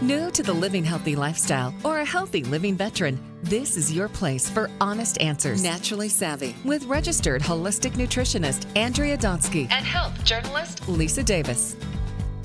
New to the living healthy lifestyle or a healthy living veteran, this is your place for honest answers. Naturally Savvy with registered holistic nutritionist Andrea Donsky and health journalist Lisa Davis.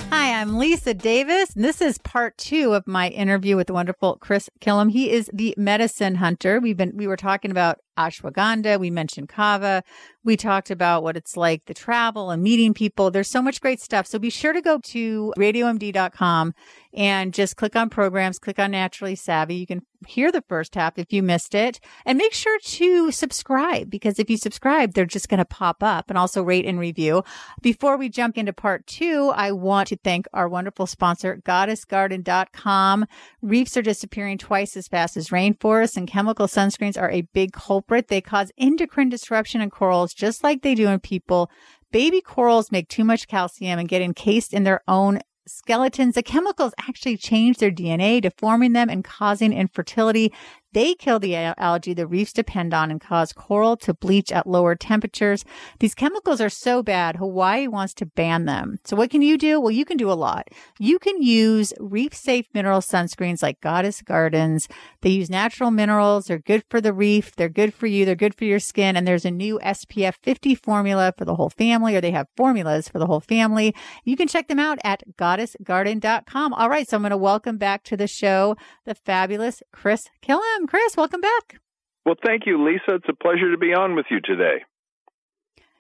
Hi, I'm Lisa Davis, and this is part two of my interview with the wonderful Chris Kilham. He is the medicine hunter. We've been we were talking about ashwagandha. We mentioned kava. We talked about what it's like the travel and meeting people. There's so much great stuff. So be sure to go to radiomd.com and just click on programs, click on Naturally Savvy. You can hear the first half if you missed it and make sure to subscribe because if you subscribe, they're just going to pop up and also rate and review. Before we jump into part two, I want to thank our wonderful sponsor, goddessgarden.com. Reefs are disappearing twice as fast as rainforests and chemical sunscreens are a big culprit. They cause endocrine disruption in corals just like they do in people. Baby corals make too much calcium and get encased in their own skeletons. The chemicals actually change their DNA, deforming them and causing infertility. They kill the algae the reefs depend on and cause coral to bleach at lower temperatures. These chemicals are so bad, Hawaii wants to ban them. So what can you do? Well, you can do a lot. You can use reef safe mineral sunscreens like Goddess Gardens. They use natural minerals. They're good for the reef. They're good for you. They're good for your skin. And there's a new SPF 50 formula for the whole family, or they have formulas for the whole family. You can check them out at goddessgarden.com. All right. So I'm going to welcome back to the show the fabulous Chris Kilham. Chris, welcome back. Well, thank you, Lisa. It's a pleasure to be on with you today.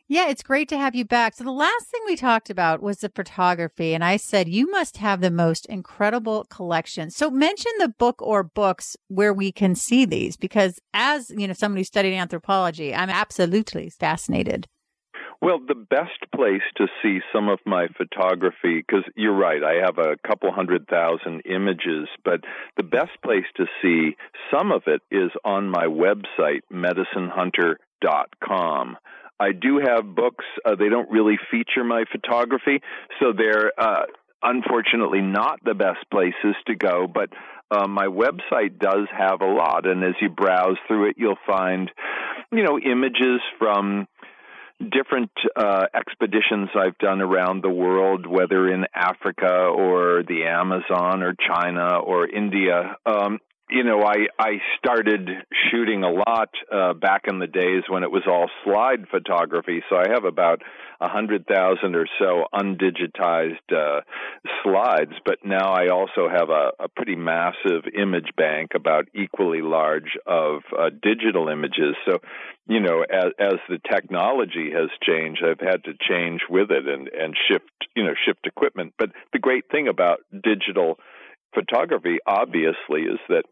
Yeah, it's great to have you back. So, the last thing we talked about was the photography, and I said you must have the most incredible collection. So, mention the book or books where we can see these, because as you know, somebody who studied anthropology, I'm absolutely fascinated. Well, the best place to see some of my photography, because you're right, I have a couple hundred thousand images, but the best place to see some of it is on my website, medicinehunter.com. I do have books. Uh, they don't really feature my photography, so they're uh, unfortunately not the best places to go, but uh, my website does have a lot. And as you browse through it, you'll find, you know, images from different uh, expeditions I've done around the world, whether in Africa or the Amazon or China or India. Um, you know, I I started shooting a lot uh, back in the days when it was all slide photography. So I have about a hundred thousand or so undigitized uh, slides. But now I also have a, a pretty massive image bank, about equally large of uh, digital images. So, you know, as as the technology has changed, I've had to change with it and and shift you know shift equipment. But the great thing about digital photography obviously is that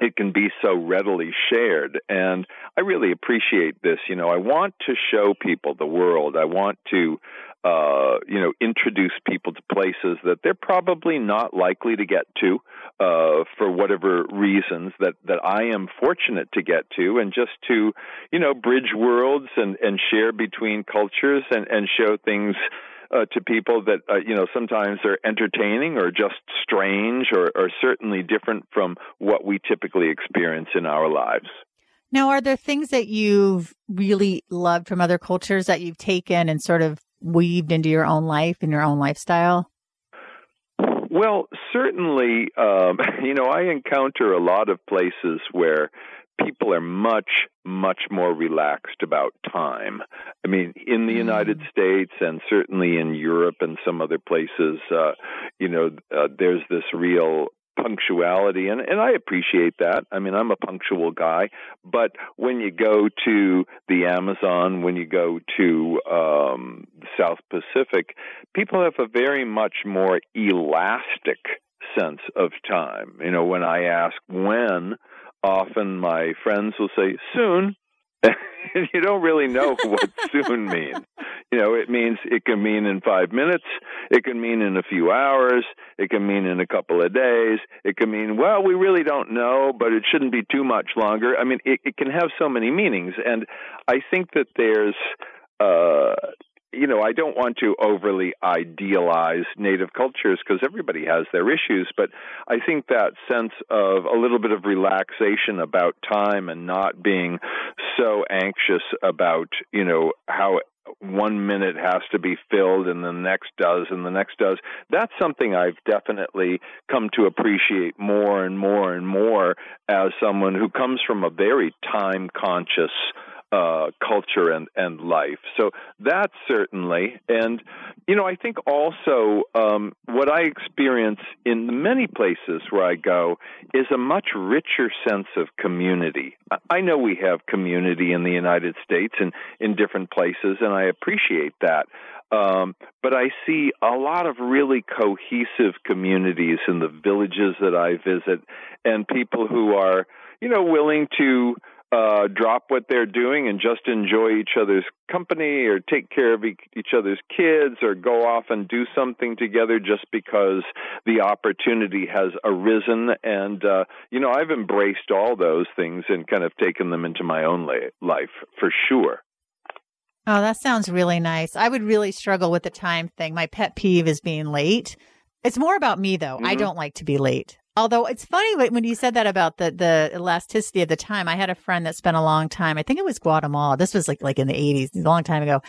it can be so readily shared. And i really appreciate this. You know i want to show people the world. I want to uh you know introduce people to places that they're probably not likely to get to uh for whatever reasons that that i am fortunate to get to and just to you know bridge worlds and and share between cultures and and show things uh, to people that uh, you know sometimes are entertaining or just strange or, or certainly different from what we typically experience in our lives. Now, are there things that you've really loved from other cultures that you've taken and sort of weaved into your own life and your own lifestyle? Well, certainly, um, you know, I encounter a lot of places where people are much, much more relaxed about time. I mean, in the mm. United States and certainly in Europe and some other places, uh, you know, uh, there's this real punctuality and and I appreciate that. I mean, I'm a punctual guy, but when you go to the Amazon, when you go to um South Pacific, people have a very much more elastic sense of time. You know, when I ask when often my friends will say soon? And you don't really know what soon means. You know it means it can mean in 5 minutes it can mean in a few hours it can mean in a couple of days it can mean well we really don't know but it shouldn't be too much longer. I mean it, it can have so many meanings. And i think that there's uh you know, I don't want to overly idealize native cultures because everybody has their issues, but I think that sense of a little bit of relaxation about time and not being so anxious about, you know, how one minute has to be filled and the next does and the next does. That's something I've definitely come to appreciate more and more and more as someone who comes from a very time conscious uh, culture and, and life. So that certainly, and you know, I think also um, what I experience in the many places where I go is a much richer sense of community. I know we have community in the United States and in different places, and I appreciate that. Um, but I see a lot of really cohesive communities in the villages that I visit, and people who are, you know, willing to uh, drop what they're doing and just enjoy each other's company or take care of each other's kids or go off and do something together just because the opportunity has arisen. And, uh, you know, I've embraced all those things and kind of taken them into my own life for sure. Oh, that sounds really nice. I would really struggle with the time thing. My pet peeve is being late. It's more about me though. Mm-hmm. I don't like to be late. Although it's funny when you said that about the, the elasticity of the time. I had a friend that spent a long time. I think it was Guatemala. This was like like in the eighties, a long time ago.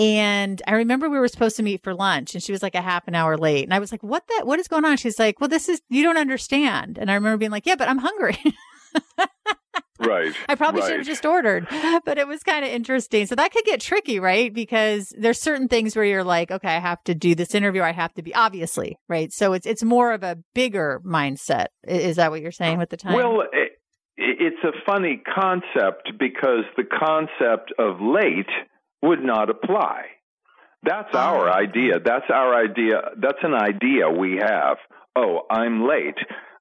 And I remember we were supposed to meet for lunch and she was like a half an hour late. And I was like, what that, what is going on? She's like, well, this is, you don't understand. And I remember being like, yeah, but I'm hungry. right. I probably right. should have just ordered, but it was kind of interesting. So that could get tricky, right? Because there's certain things where you're like, okay, I have to do this interview. I have to be obviously, right? So it's, it's more of a bigger mindset. Is that what you're saying with the time? Well, it, it's a funny concept because the concept of late would not apply. That's our oh. idea. That's our idea. That's an idea we have. Oh, I'm late.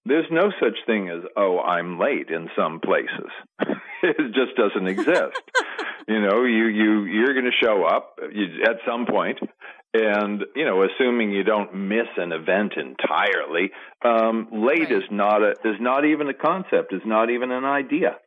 There's no such thing as oh I'm late in some places. it just doesn't exist. you know, you you you're going to show up at some point, and you know, assuming you don't miss an event entirely, um, late right. is not a is not even a concept. Is not even an idea.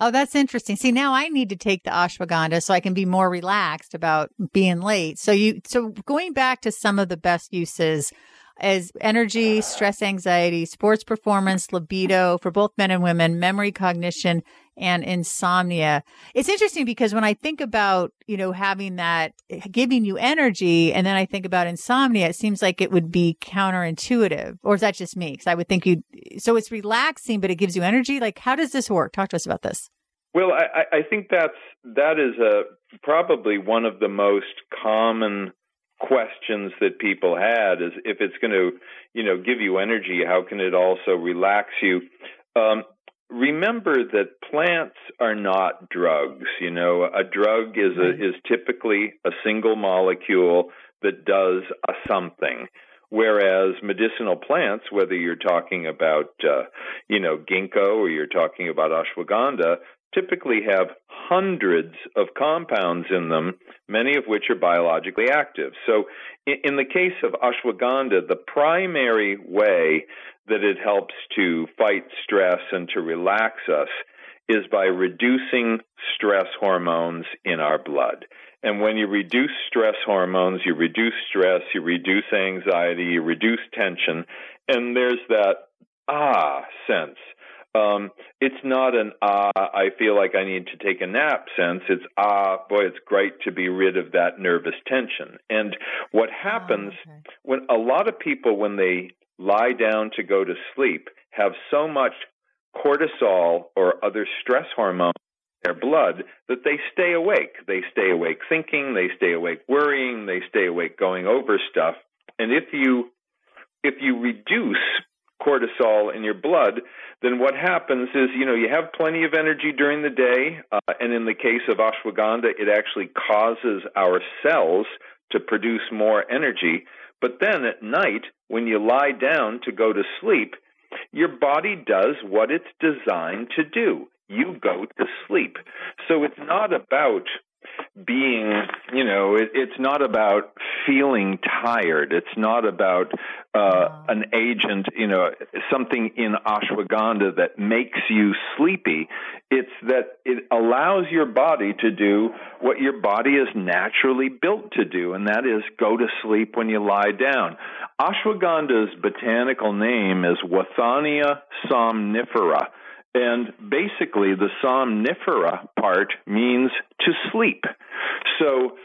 Oh, that's interesting. See, now I need to take the ashwagandha so I can be more relaxed about being late. So you, so going back to some of the best uses as energy, stress, anxiety, sports performance, libido for both men and women, memory, cognition, and insomnia. It's interesting because when I think about, you know, having that eh, giving you energy and then I think about insomnia, it seems like it would be counterintuitive. Or is that just me? Because I would think you, so it's relaxing, but it gives you energy. Like, how does this work? Talk to us about this. Well, I, I think that's, that is a, probably one of the most common questions that people had is if it's going to, you know, give you energy, how can it also relax you? Um, remember that plants are not drugs. You know, a drug is a, is typically a single molecule that does a something. Whereas medicinal plants, whether you're talking about, uh, you know, ginkgo or you're talking about ashwagandha, typically have hundreds of compounds in them, many of which are biologically active. So, in the case of ashwagandha, the primary way that it helps to fight stress and to relax us is by reducing stress hormones in our blood. And when you reduce stress hormones, you reduce stress, you reduce anxiety, you reduce tension, and there's that ah sense um, it's not an ah, I feel like I need to take a nap sense. It's ah, boy, it's great to be rid of that nervous tension. And what oh, happens oh, okay. when a lot of people, when they lie down to go to sleep, have so much cortisol or other stress hormones in their blood that they stay awake. They stay awake thinking, they stay awake worrying, they stay awake going over stuff. And if you if you reduce cortisol in your blood, then what happens is, you know, you have plenty of energy during the day, uh, and in the case of ashwagandha, it actually causes our cells to produce more energy. But then at night, when you lie down to go to sleep, your body does what it's designed to do. You go to sleep. So it's not about being, you know, it, it's not about feeling tired. It's not about uh, an agent, you know, something in ashwagandha that makes you sleepy. It's that it allows your body to do what your body is naturally built to do, and that is go to sleep when you lie down. Ashwagandha's botanical name is Withania somnifera And basically, the somnifera part means to sleep. So,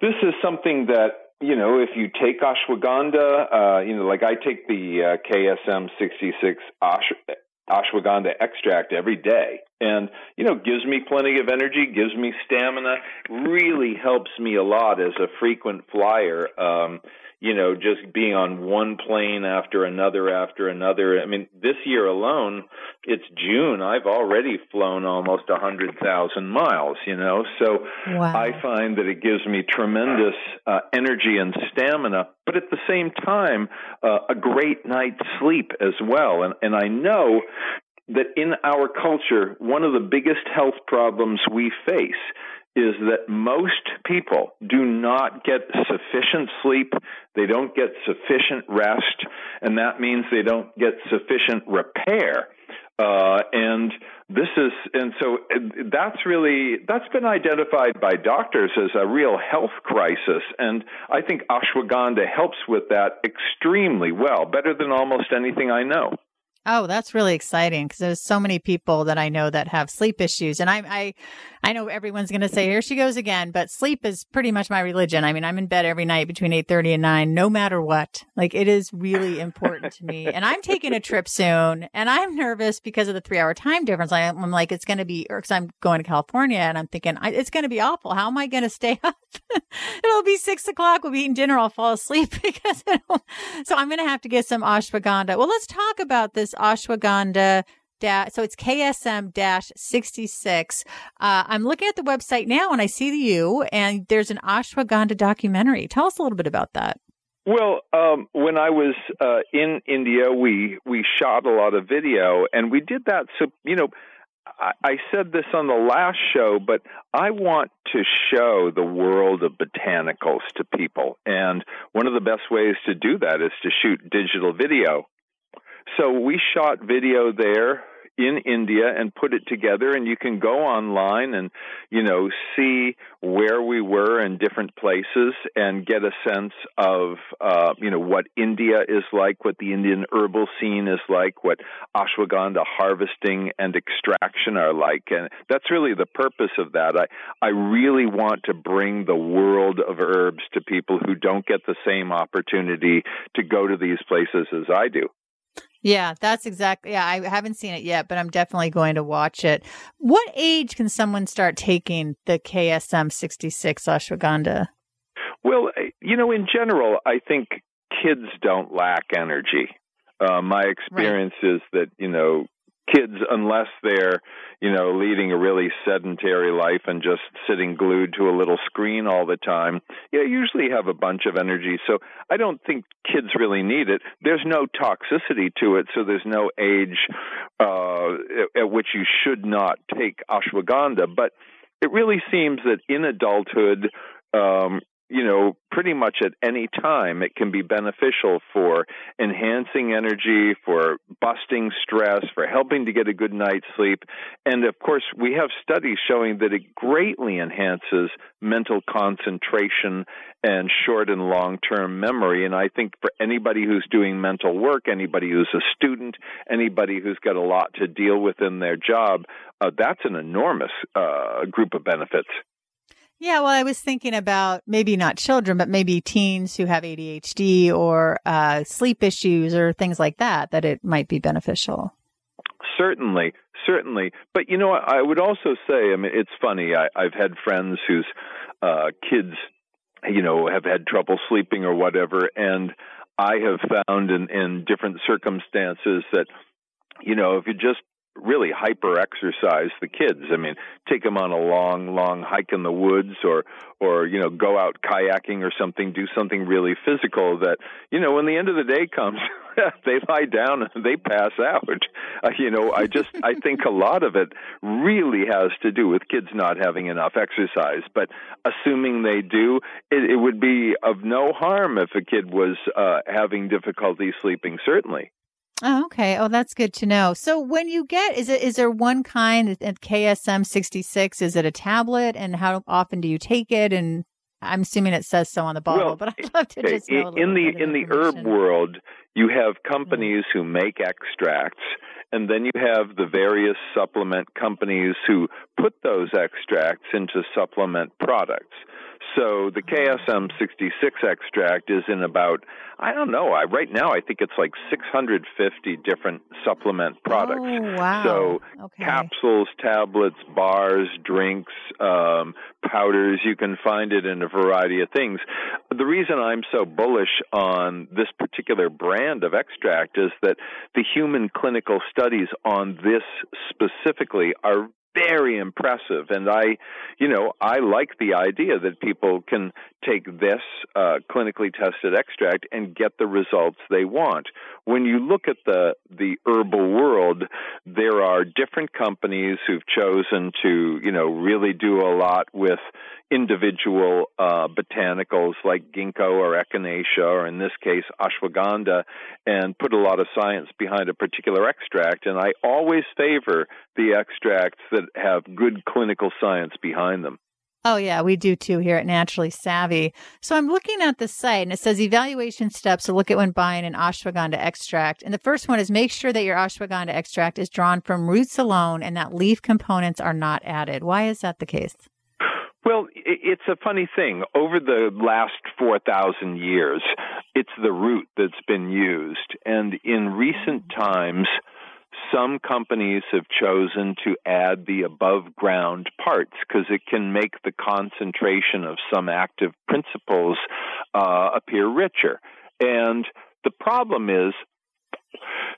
this is something that you know, if you take ashwagandha, uh, you know, like I take the uh, KSM 66 ash- ashwagandha extract every day and you know gives me plenty of energy gives me stamina really helps me a lot as a frequent flyer um you know, just being on one plane after another after another. I mean, this year alone, it's June. I've already flown almost a hundred thousand miles. You know, so wow. I find that it gives me tremendous uh, energy and stamina, but at the same time, uh, a great night's sleep as well. And and I know that in our culture, one of the biggest health problems we face is that most people do not get sufficient sleep, they don't get sufficient rest, and that means they don't get sufficient repair. Uh, and this is, and so that's really, that's been identified by doctors as a real health crisis. And I think ashwagandha helps with that extremely well, better than almost anything I know. Oh, that's really exciting because there's so many people that I know that have sleep issues, and I, I, I know everyone's going to say, "Here she goes again," but sleep is pretty much my religion. I mean, I'm in bed every night between eight thirty and nine, no matter what. Like it is really important to me, and I'm taking a trip soon, and I'm nervous because of the three hour time difference. I, am like, it's going to be, because I'm going to California, and I'm thinking I, it's going to be awful. How am I going to stay up? it'll be six o'clock. We'll be eating dinner. I'll fall asleep because so I'm going to have to get some ashwagandha. Well, let's talk about this ashwagandha. So it's KSM 66. Uh, I'm looking at the website now and I see the U and there's an ashwagandha documentary. Tell us a little bit about that. Well, um, when I was uh, in India, we we shot a lot of video, and we did that. So you know, I, I said this on the last show, but I want to show the world of botanicals to people, and one of the best ways to do that is to shoot digital video. So we shot video there in India and put it together and you can go online and you know see where we were in different places and get a sense of uh you know what India is like what the Indian herbal scene is like what ashwagandha harvesting and extraction are like. And that's really the purpose of that. I I really want to bring the world of herbs to people who don't get the same opportunity to go to these places as I do yeah, that's exactly. Yeah, I haven't seen it yet, but I'm definitely going to watch it. What age can someone start taking the KSM 66 ashwagandha? Well, you know, in general, I think kids don't lack energy. Uh, my experience right. is that you know kids unless they're you know leading a really sedentary life and just sitting glued to a little screen all the time. Yeah usually have a bunch of energy. So i don't think kids really need it. There's no toxicity to it so there's no age uh at which you should not take ashwagandha. But it really seems that in adulthood um you know, pretty much at any time, it can be beneficial for enhancing energy, for busting stress, for helping to get a good night's sleep. And of course, we have studies showing that it greatly enhances mental concentration and short and long term memory. And I think for anybody who's doing mental work, anybody who's a student, anybody who's got a lot to deal with in their job, uh, that's an enormous uh, group of benefits. Yeah, well, I was thinking about maybe not children, but maybe teens who have ADHD or uh, sleep issues or things like that, that it might be beneficial. Certainly, certainly. But you know, I would also say, I mean, it's funny. I, I've had friends whose uh, kids, you know, have had trouble sleeping or whatever, and I have found in, in different circumstances that, you know, if you just really hyper exercise the kids. I mean, take them on a long, long hike in the woods, or or you know, go out kayaking or something. Do something really physical that you know, when the end of the day comes, they lie down and they pass out. Uh, you know, I just I think a lot of it really has to do with kids not having enough exercise. But assuming they do, it, it would be of no harm if a kid was uh, having difficulty sleeping. Certainly. Oh, okay. Oh, that's good to know. So when you get, is it, is there one kind at KSM 66? Is it a tablet and how often do you take it? And I'm assuming it says so on the bottle, well, but I'd love to just know in the in the herb world, you have mm-hmm. companies who make extracts and then you have the various supplement companies who put those extracts into supplement products. So the KSM 66 extract is in about I don't know. I right now I think it's like 650 different supplement products. Oh, wow. So okay. capsules, tablets, bars, drinks, um, powders. You can find it in a variety of things. The reason I'm so bullish on this particular brand of extract is that the human clinical studies on this specifically are very impressive. And I, you know, I like the idea that people can take this uh, clinically tested extract and get the results they want. When you look at the the herbal world, there are different companies who've chosen to, you know, really do a lot with individual uh, botanicals like ginkgo or echinacea, or in this case ashwagandha, and put a lot of science behind a particular extract. And I always favor the extracts that have good clinical science behind them. Oh, yeah, we do too here at Naturally Savvy. So I'm looking at the site and it says evaluation steps to look at when buying an ashwagandha extract. And the first one is make sure that your ashwagandha extract is drawn from roots alone and that leaf components are not added. Why is that the case? Well, it's a funny thing. Over the last 4,000 years, it's the root that's been used. And in recent times, some companies have chosen to add the above ground parts because it can make the concentration of some active principles uh, appear richer. And the problem is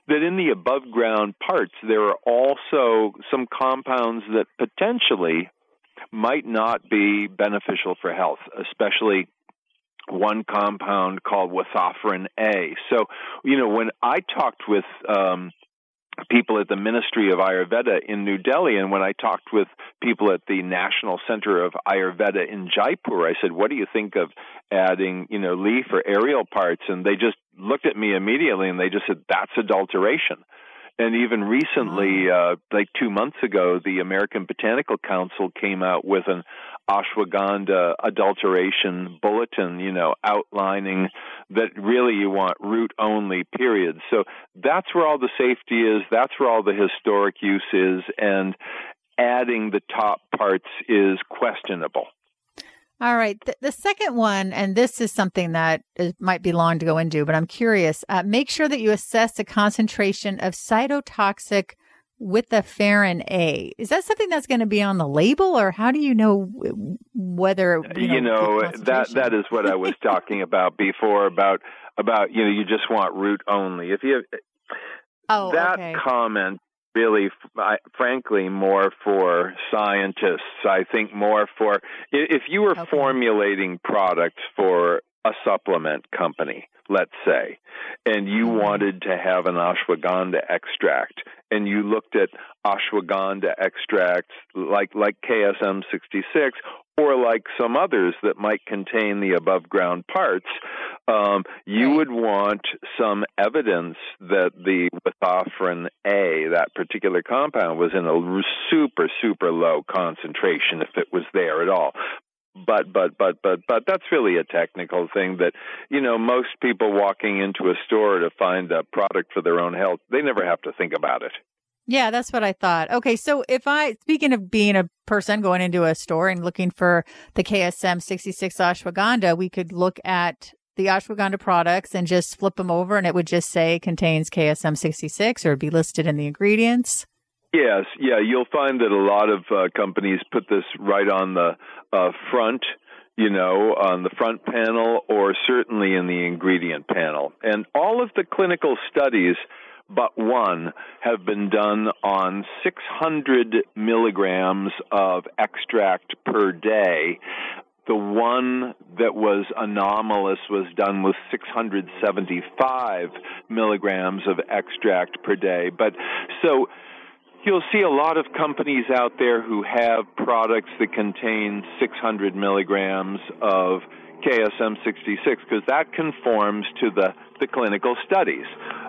that in the above ground parts, there are also some compounds that potentially might not be beneficial for health, especially one compound called withaferin A. So, you know, when I talked with um, people at the Ministry of Ayurveda in New Delhi, and when I talked with people at the National Center of Ayurveda in Jaipur, I said, "What do you think of adding, you know, leaf or aerial parts?" And they just looked at me immediately, and they just said, "That's adulteration." And even recently, uh, like two months ago, the American Botanical Council came out with an ashwagandha adulteration bulletin, you know, outlining that really you want root only, period. So that's where all the safety is, that's where all the historic use is, and adding the top parts is questionable. All right. The, the, second one, and this is something that is, might be long to go into, but I'm curious. Uh, make sure that you assess the concentration of cytotoxic withaferin A. Is that something that's going to be on the label, or how do you know whether you know, you know that that is what I was talking about before about about you know you just want root only. If you oh, that okay. comment really, frankly, more for scientists. I think more for if you were okay. formulating products for a supplement company, let's say, and you mm-hmm. wanted to have an ashwagandha extract, and you looked at ashwagandha extracts like like KSM 66 or like some others that might contain the above ground parts, um, you would want some evidence that the withaferin A, that particular compound, was in a super, super low concentration if it was there at all but but but but but that's really a technical thing that you know most people walking into a store to find a product for their own health they never have to think about it yeah, that's what I thought. Okay, so if I, speaking of being a person going into a store and looking for the KSM 66 ashwagandha, we could look at the ashwagandha products and just flip them over and it would just say contains KSM 66 or be listed in the ingredients. Yes, yeah, you'll find that a lot of uh, companies put this right on the uh, front you know, on the front panel or certainly in the ingredient panel. And all of the clinical studies but one have been done on 600 milligrams of extract per day. The one that was anomalous was done with 675 milligrams of extract per day. But so you'll see a lot of companies out there who have products that contain 600 milligrams of KSM 66 because that conforms to the, the clinical studies.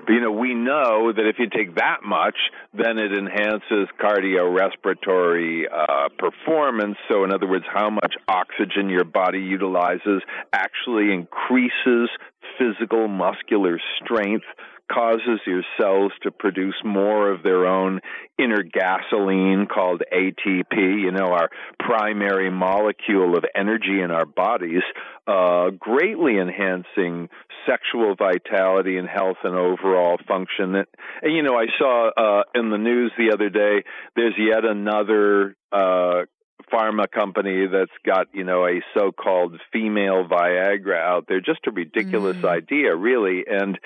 You know, we know that if you take that much, then it enhances cardiorespiratory uh, performance. So, in other words, how much oxygen your body utilizes actually increases physical muscular strength causes your cells to produce more of their own inner gasoline called ATP, you know, our primary molecule of energy in our bodies, uh, greatly enhancing sexual vitality and health and overall function. And, and you know, I saw uh, in the news the other day, there's yet another uh, pharma company that's got you know a so-called female Viagra out there. Just a ridiculous mm. idea, really, and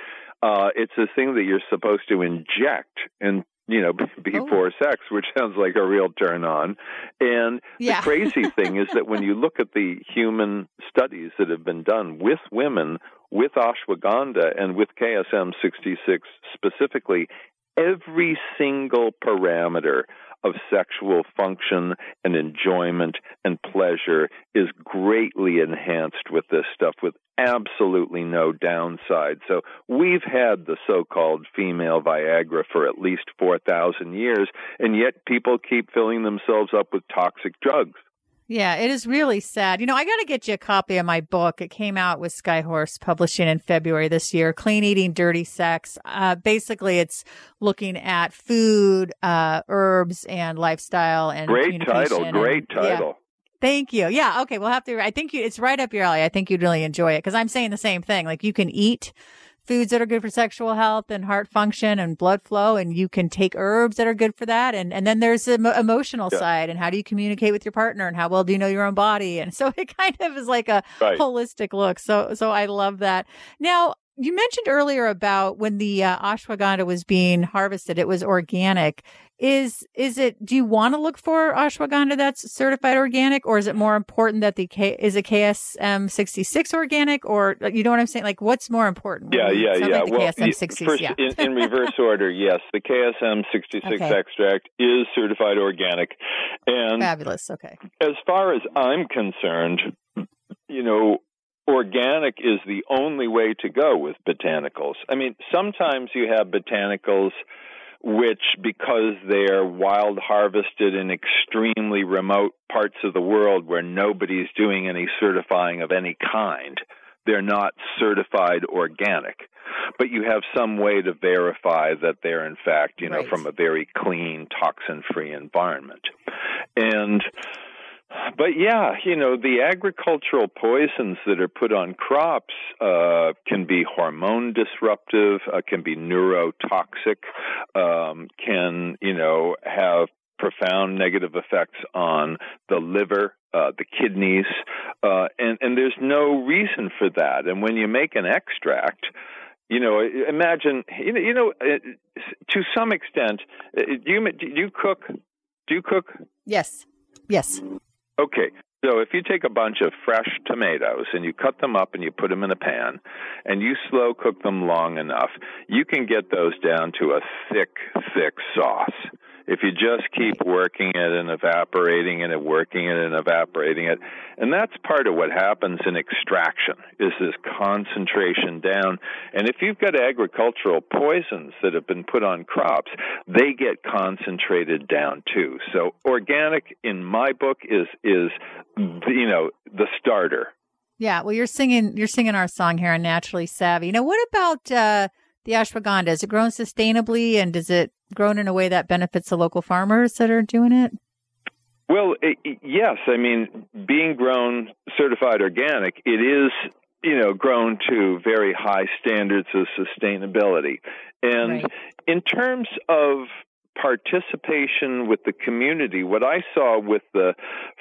uh, it's a thing that you're supposed to inject and you know before oh. sex, which sounds like a real turn on. And yeah. the crazy thing is that when you look at the human studies that have been done with women with ashwagandha and with KSM 66 specifically, every single parameter of sexual function and enjoyment and pleasure is greatly enhanced with this stuff with absolutely no downside. So we've had the so-called female Viagra for at least 4,000 years and yet people keep filling themselves up with toxic drugs. Yeah, it is really sad. You know, I got to get you a copy of my book. It came out with Skyhorse Publishing in February this year. Clean Eating, Dirty Sex. Uh, basically, it's looking at food, uh, herbs, and lifestyle and great title. Great and, title. Yeah. Thank you. Yeah. Okay. We'll have to. I think you, it's right up your alley. I think you'd really enjoy it because I'm saying the same thing. Like you can eat foods that are good for sexual health and heart function and blood flow and you can take herbs that are good for that. And and then there's the emotional yeah. side and how do you communicate with your partner and how well do you know your own body? And so it kind of is like a right. holistic look. So so I love that. Now you mentioned earlier about when the uh, ashwagandha was being harvested it was organic is is it do you want to look for ashwagandha that's certified organic or is it more important that the K is a KSM 66 organic or uh, you know what I'm saying? Like what's more important? Yeah yeah yeah. like well KSM 66 first, yeah. in, in, reverse order yes the KSM 66 okay. extract is certified organic. And fabulous okay. as far as I'm concerned you know organic is the only way to go with botanicals. I mean sometimes you have botanicals which, because they're wild harvested in extremely remote parts of the world where nobody's doing any certifying of any kind, they're not certified organic. But you have some way to verify that they're, in fact, you know, right. from a very clean, toxin free environment. And but yeah, you know, the agricultural poisons that are put on crops uh, can be hormone disruptive, uh, can be neurotoxic, um, can, you know, have profound negative effects on the liver, uh, the kidneys, uh, and, and there's no reason for that. And when you make an extract, you know, imagine, you know, uh, to some extent, uh, do you, do you cook? Do you cook? Yes. Yes. Okay. So if you take a bunch of fresh tomatoes and you cut them up and you put them in a pan and you slow cook them long enough, you can get those down to a thick, thick sauce if you just keep working it and evaporating it and working it and evaporating it. And that's part of what happens in extraction is this concentration down. And if you've got agricultural poisons that have been put on crops they get concentrated down too. So organic in my book is is you know the starter. Yeah well you're singing you're singing our song here on naturally savvy. Now what about uh the ashwagandha? Is it grown sustainably and does it grown in a way that benefits the local farmers that are doing it? Well, it, yes. I mean, being grown certified organic, it is you know grown to very high standards of sustainability. And right. in terms of participation with the community. What I saw with the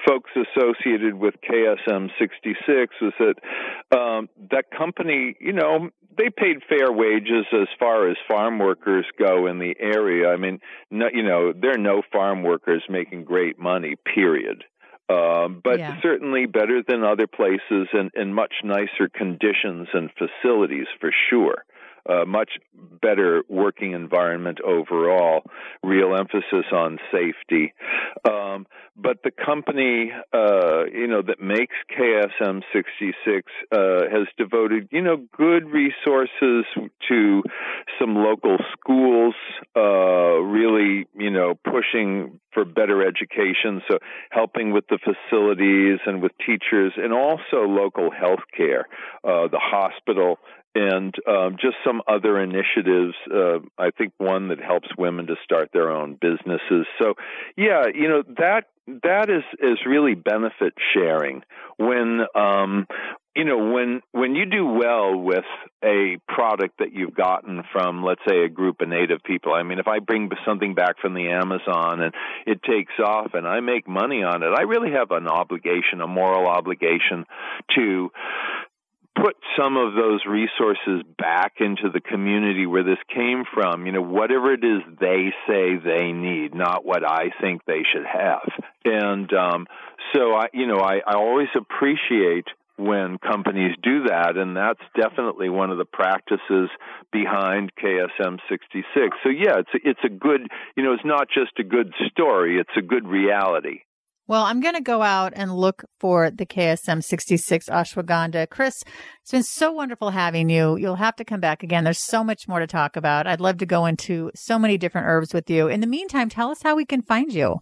folks associated with KSM 66 was that um, that company, you know, they paid fair wages as far as farm workers go in the area. I mean, no, you know, there are no farm workers making great money, period. Uh, but yeah. certainly better than other places and, and much nicer conditions and facilities for sure a much better working environment overall, real emphasis on safety. Um, but the company, uh, you know, that makes KSM 66 uh, has devoted, you know, good resources to some local schools, uh, really, you know, pushing for better education, so helping with the facilities and with teachers, and also local health care, uh, the hospital and um, just some other initiatives. Uh, I think one that helps women to start their own businesses. So, yeah, you know that that is is really benefit sharing when um, you know when when you do well with a product that you've gotten from let's say a group of native people i mean if i bring something back from the amazon and it takes off and i make money on it i really have an obligation a moral obligation to put some of those resources back into the community where this came from, you know, whatever it is they say they need, not what I think they should have. And um, so I, you know, I, I always appreciate when companies do that, and that's definitely one of the practices behind KSM 66. So yeah, it's a, it's a good, you know, it's not just a good story; it's a good reality. Well, I'm going to go out and look for the KSM 66 ashwagandha. Chris, it's been so wonderful having you. You'll have to come back again. There's so much more to talk about. I'd love to go into so many different herbs with you. In the meantime, tell us how we can find you.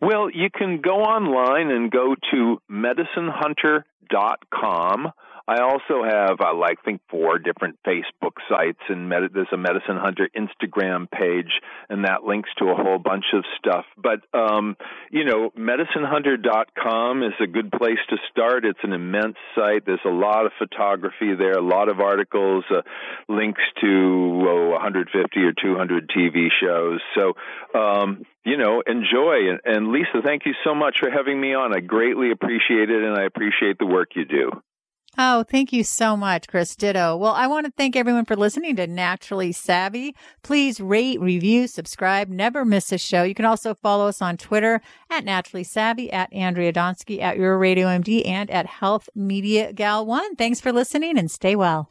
Well, you can go online and go to medicinehunter.com. I also have, I like, think four different Facebook sites, and med- there's a Medicine Hunter Instagram page, and that links to a whole bunch of stuff. But, um, you know, medicinehunter.com is a good place to start. It's an immense site. There's a lot of photography there, a lot of articles, uh, links to oh, 150 or 200 TV shows. So, um, you know, enjoy. And, and Lisa, thank you so much for having me on. I greatly appreciate it, and I appreciate the work you do. Oh, thank you so much, Chris Ditto. Well, I want to thank everyone for listening to Naturally Savvy. Please rate, review, subscribe, never miss a show. You can also follow us on Twitter at Naturally Savvy, at Andrea Donsky, at Your Radio MD, and at Health Media Gal One. Thanks for listening and stay well.